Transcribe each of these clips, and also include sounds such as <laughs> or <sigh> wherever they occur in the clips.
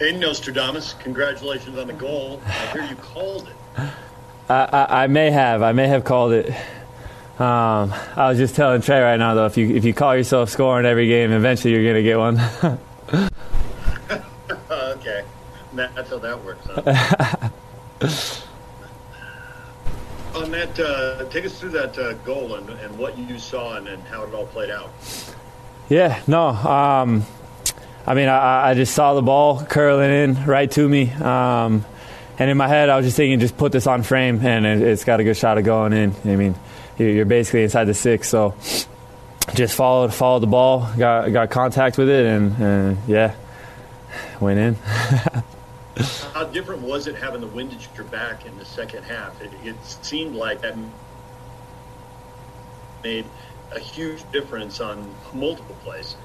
Hey, Nostradamus, congratulations on the goal. I hear you called it. I, I, I may have. I may have called it. Um, I was just telling Trey right now, though, if you if you call yourself scoring every game, eventually you're going to get one. <laughs> okay, that's how that works. Huh? <laughs> uh, Matt, uh, take us through that uh, goal and, and what you saw and, and, how it all played out. Yeah, no. Um, I mean, I, I, just saw the ball curling in right to me. Um, and in my head, I was just thinking, just put this on frame, and it, has got a good shot of going in. I mean, you're basically inside the six, so just followed followed the ball, got got contact with it, and, and yeah, went in. <laughs> How different was it having the wind at your back in the second half? It, it seemed like that made a huge difference on multiple plays.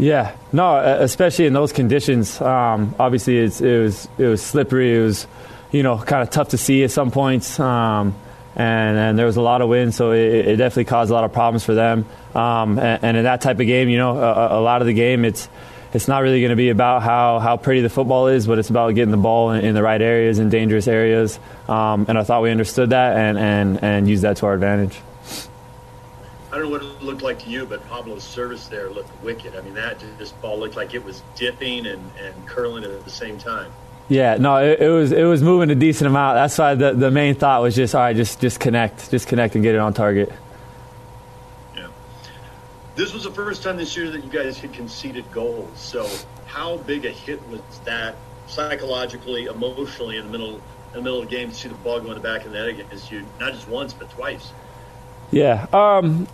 Yeah, no, especially in those conditions. Um, obviously, it was it was slippery. It was, you know, kind of tough to see at some points. Um, and, and there was a lot of wind, so it, it definitely caused a lot of problems for them. Um, and, and, in that type of game, you know, a, a lot of the game, it's it's not really going to be about how, how pretty the football is, but it's about getting the ball in, in the right areas and dangerous areas. Um, and I thought we understood that and, and, and used that to our advantage. I don't know what it looked like to you, but Pablo's service there looked wicked. I mean, that just ball looked like it was dipping and, and curling at the same time. Yeah, no, it, it, was it was moving a decent amount. That's why the, the main thought was just all right, just just connect, just connect and get it on target. Yeah, this was the first time this year that you guys had conceded goals. So, how big a hit was that psychologically, emotionally in the middle in the middle of the game to see the ball go in the back of the net against you, not just once but twice? Yeah, um,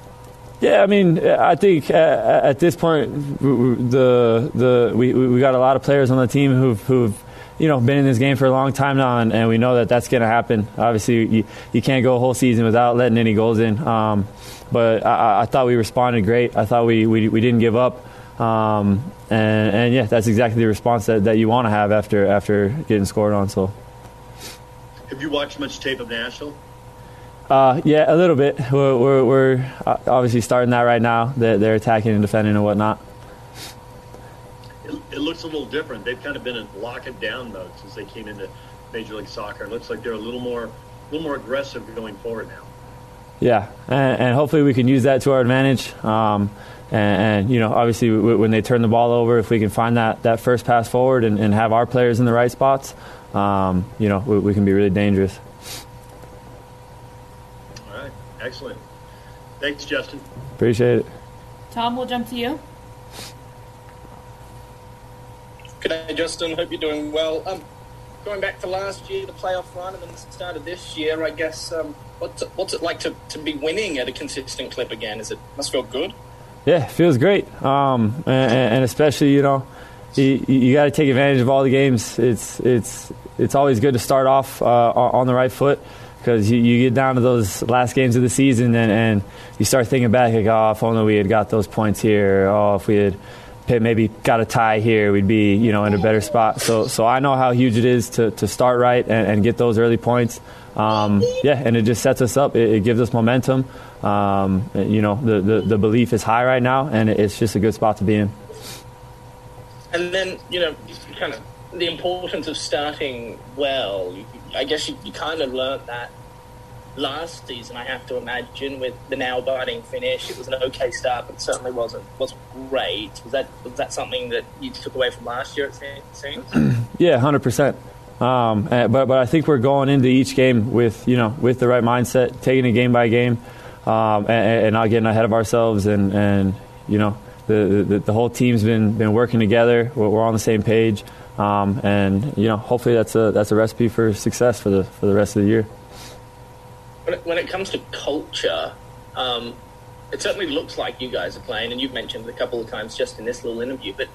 yeah, I mean, I think at, at this point, the the we we got a lot of players on the team who've who've you know, been in this game for a long time now, and, and we know that that's going to happen. Obviously, you, you can't go a whole season without letting any goals in. Um, but I, I, thought we responded great. I thought we, we, we didn't give up. Um, and, and yeah, that's exactly the response that, that you want to have after after getting scored on. So, have you watched much tape of Nashville? Uh, yeah, a little bit. We're, we're, we're, obviously starting that right now. They're, they're attacking and defending and whatnot it, it looks a little different. They've kind of been in lock and down mode since they came into Major League Soccer. It looks like they're a little more, a little more aggressive going forward now. Yeah, and, and hopefully we can use that to our advantage. Um, and, and, you know, obviously, w- when they turn the ball over, if we can find that, that first pass forward and, and have our players in the right spots, um, you know, we, we, can be really dangerous. All right, excellent. Thanks, Justen. Appreciate it. Tom, we'll jump to you. G'day, Justen. Hope you're doing well. Um, going back to last year, the playoff run, and then the start of this year, I guess. Um, what's it, what's it like to, to be winning at a consistent clip again? Is it must feel good? Yeah, feels great. Um, and, and, especially you know, you, you got to take advantage of all the games. It's it's it's always good to start off uh, on the right foot because you, you, get down to those last games of the season and, and you start thinking back like, oh, if only we had got those points here. Oh, if we had maybe got a tie here, we'd be you know in a better spot. So so I know how huge it is to, to start right and, and get those early points. Um, yeah, and it just sets us up. It, it gives us momentum. Um, you know the, the, the belief is high right now, and it's just a good spot to be in. And then you know kind of the importance of starting well. I guess you, you kind of learned that last season, I have to imagine, with the nail biting finish. It was an okay start, but certainly wasn't wasn't great. Was that was that something that you took away from last year? It seems. <clears throat> yeah, hundred percent. Um, but but I think we're going into each game with you know with the right mindset, taking it game by game, um, and, and, not getting ahead of ourselves. And, and you know the, the, the whole team's been been working together. We're, we're on the same page, um, and you know hopefully that's a that's a recipe for success for the for the rest of the year when it, when it comes to culture, um, it certainly looks like you guys are playing, and you've mentioned it a couple of times just in this little interview. But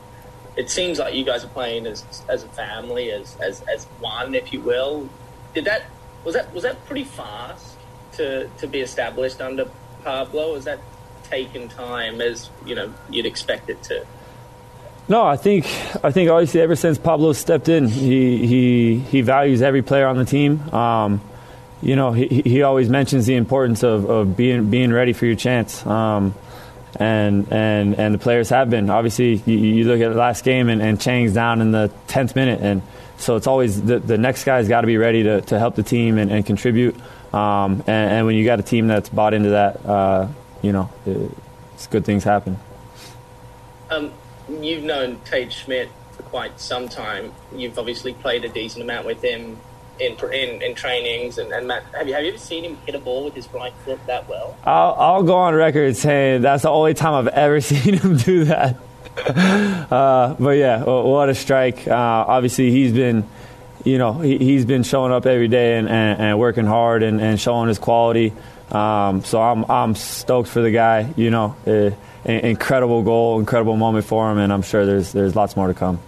it seems like you guys are playing as as a family, as as as one, if you will. Did that was that was that pretty fast to to be established under Pablo? Was that taken time as you know you'd expect it to? No, I think I think obviously ever since Pablo stepped in, he he he values every player on the team. Um, you know, he he always mentions the importance of, of being being ready for your chance. Um, and and and the players have been. Obviously, you, you look at the last game, and, and Chang's down in the tenth minute, and so it's always the, the next guy's got to be ready to, to help the team and, and contribute. Um, and, and, when you got a team that's bought into that, uh, you know, it's good things happen. Um, you've known Tate Schmitt for quite some time. You've obviously played a decent amount with him in in, in trainings. And, and Matt, have you have you ever seen him hit a ball with his right foot that well? I'll, I'll go on record saying that's the only time I've ever <laughs> seen him do that. <laughs> uh, but yeah, what a strike! Uh, obviously, he's been, you know, he, has been showing up every day and, and, and working hard and, and, showing his quality. Um, so I'm I'm stoked for the guy. You know, uh, incredible goal, incredible moment for him, and I'm sure there's there's lots more to come.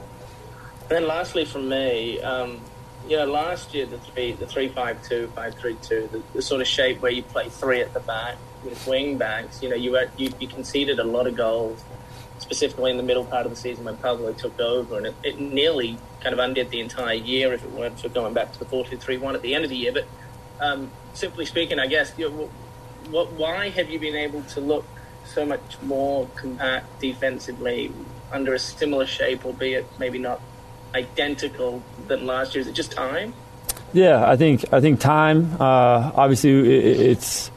Then lastly, from me, um, you know, last year the three the three five two five three two the, the sort of shape where you play three at the back with wing backs. You know, you you, you conceded a lot of goals, specifically in the middle part of the season when Pablo took over, and it, it nearly kind of undid the entire year if it weren't for going back to the four two three one at the end of the year. But um, simply speaking, I guess, you know, what, why have you been able to look so much more compact defensively under a similar shape, albeit maybe not identical than last year? Is it just time? Yeah, I think I think time. Uh, obviously, it, it's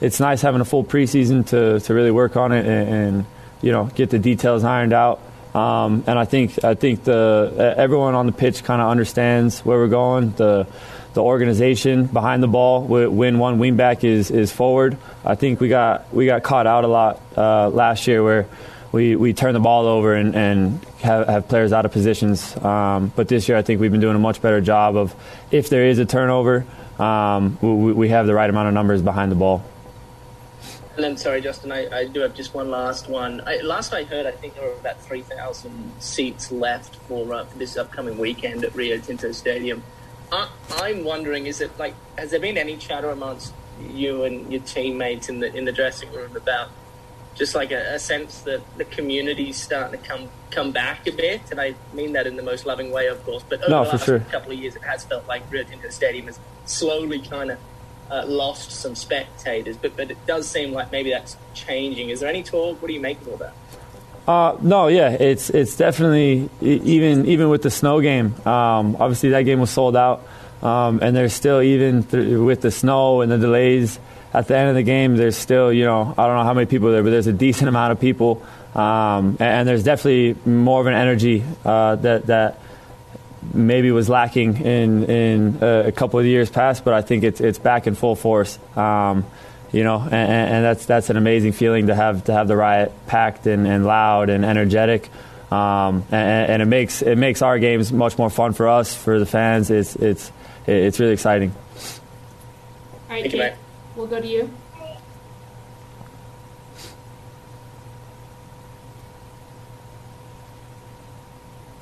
it's nice having a full preseason to, to really work on it and, and you know get the details ironed out. Um, and I think I think the everyone on the pitch kind of understands where we're going. The the organization behind the ball when one wingback is is forward. I think we got we got caught out a lot uh, last year where we, we turn the ball over and, and have, have players out of positions. Um, but this year, I think we've been doing a much better job of if there is a turnover, um, we, we, have the right amount of numbers behind the ball. And then, sorry, Justen, I, I do have just one last one. I, last I heard, I think there were about 3,000 seats left for, uh, for this upcoming weekend at Rio Tinto Stadium. I, I'm wondering, is it like, has there been any chatter amongst you and your teammates in the in the dressing room about just like a, a, sense that the community's starting to come come back a bit, and I mean that in the most loving way, of course. But over no, the last sure. couple of years, it has felt like Rio Tinto Stadium has slowly kind of uh, lost some spectators, but but it does seem like maybe that's changing. Is there any talk? What do you make of all that? Uh, no, yeah, it's it's definitely even even with the snow game. Um, obviously, that game was sold out, um, and there's still even th- with the snow and the delays at the end of the game, there's still, you know, I don't know how many people there, but there's a decent amount of people. Um, and, and, there's definitely more of an energy uh, that, that maybe was lacking in, in a, a, couple of years past, but I think it's, it's back in full force. You know, and, and, that's, that's an amazing feeling to have, to have the riot packed and, and loud and energetic. Um, and, and, it makes it makes our games much more fun for us, for the fans. It's it's it's really exciting. All right, Jake. We'll go to you.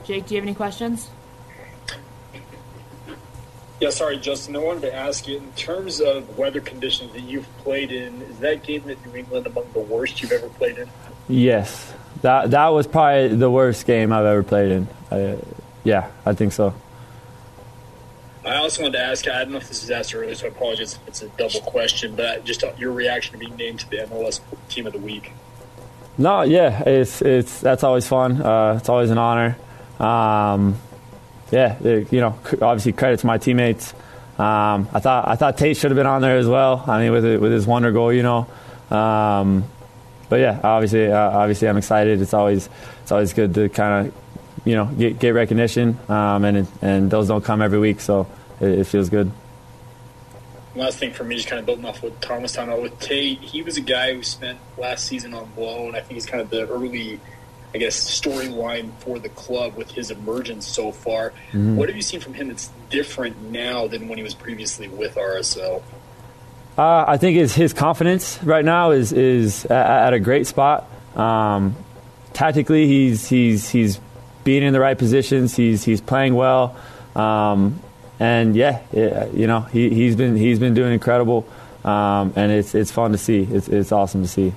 Jake, do you have any questions? Yeah, sorry, Justen. I wanted to ask you in terms of weather conditions that you've played in, is that game at New England among the worst you've ever played in? Yes. That that was probably the worst game I've ever played in. Uh, yeah, I think so. I also wanted to ask, I don't know if this is asked earlier, so I apologize if it's a double question, but just your reaction to being named to the MLS Team of the Week. No, yeah, it's it's that's always fun. Uh, it's always an honor. Um, yeah, you know, obviously credit to my teammates. Um, I thought I thought Tate should have been on there as well. I mean, with with his wonder goal, you know. Um, but yeah, obviously, uh, obviously, I'm excited. It's always it's always good to kind of you know get get recognition, um, and and those don't come every week, so it, it, feels good. Last thing for me, just kind of building off what Thomas talking about with Tate, he was a guy who spent last season on loan. I think he's kind of the early, I guess, storyline for the club with his emergence so far. Mm-hmm. What have you seen from him that's different now than when he was previously with RSL? Uh, I think his, his confidence right now is is at, at a great spot. Um, tactically, he's he's he's being in the right positions. He's he's playing well, um, and yeah, it, you know he, he's been he's been doing incredible, um, and it's it's fun to see. It's it's awesome to see.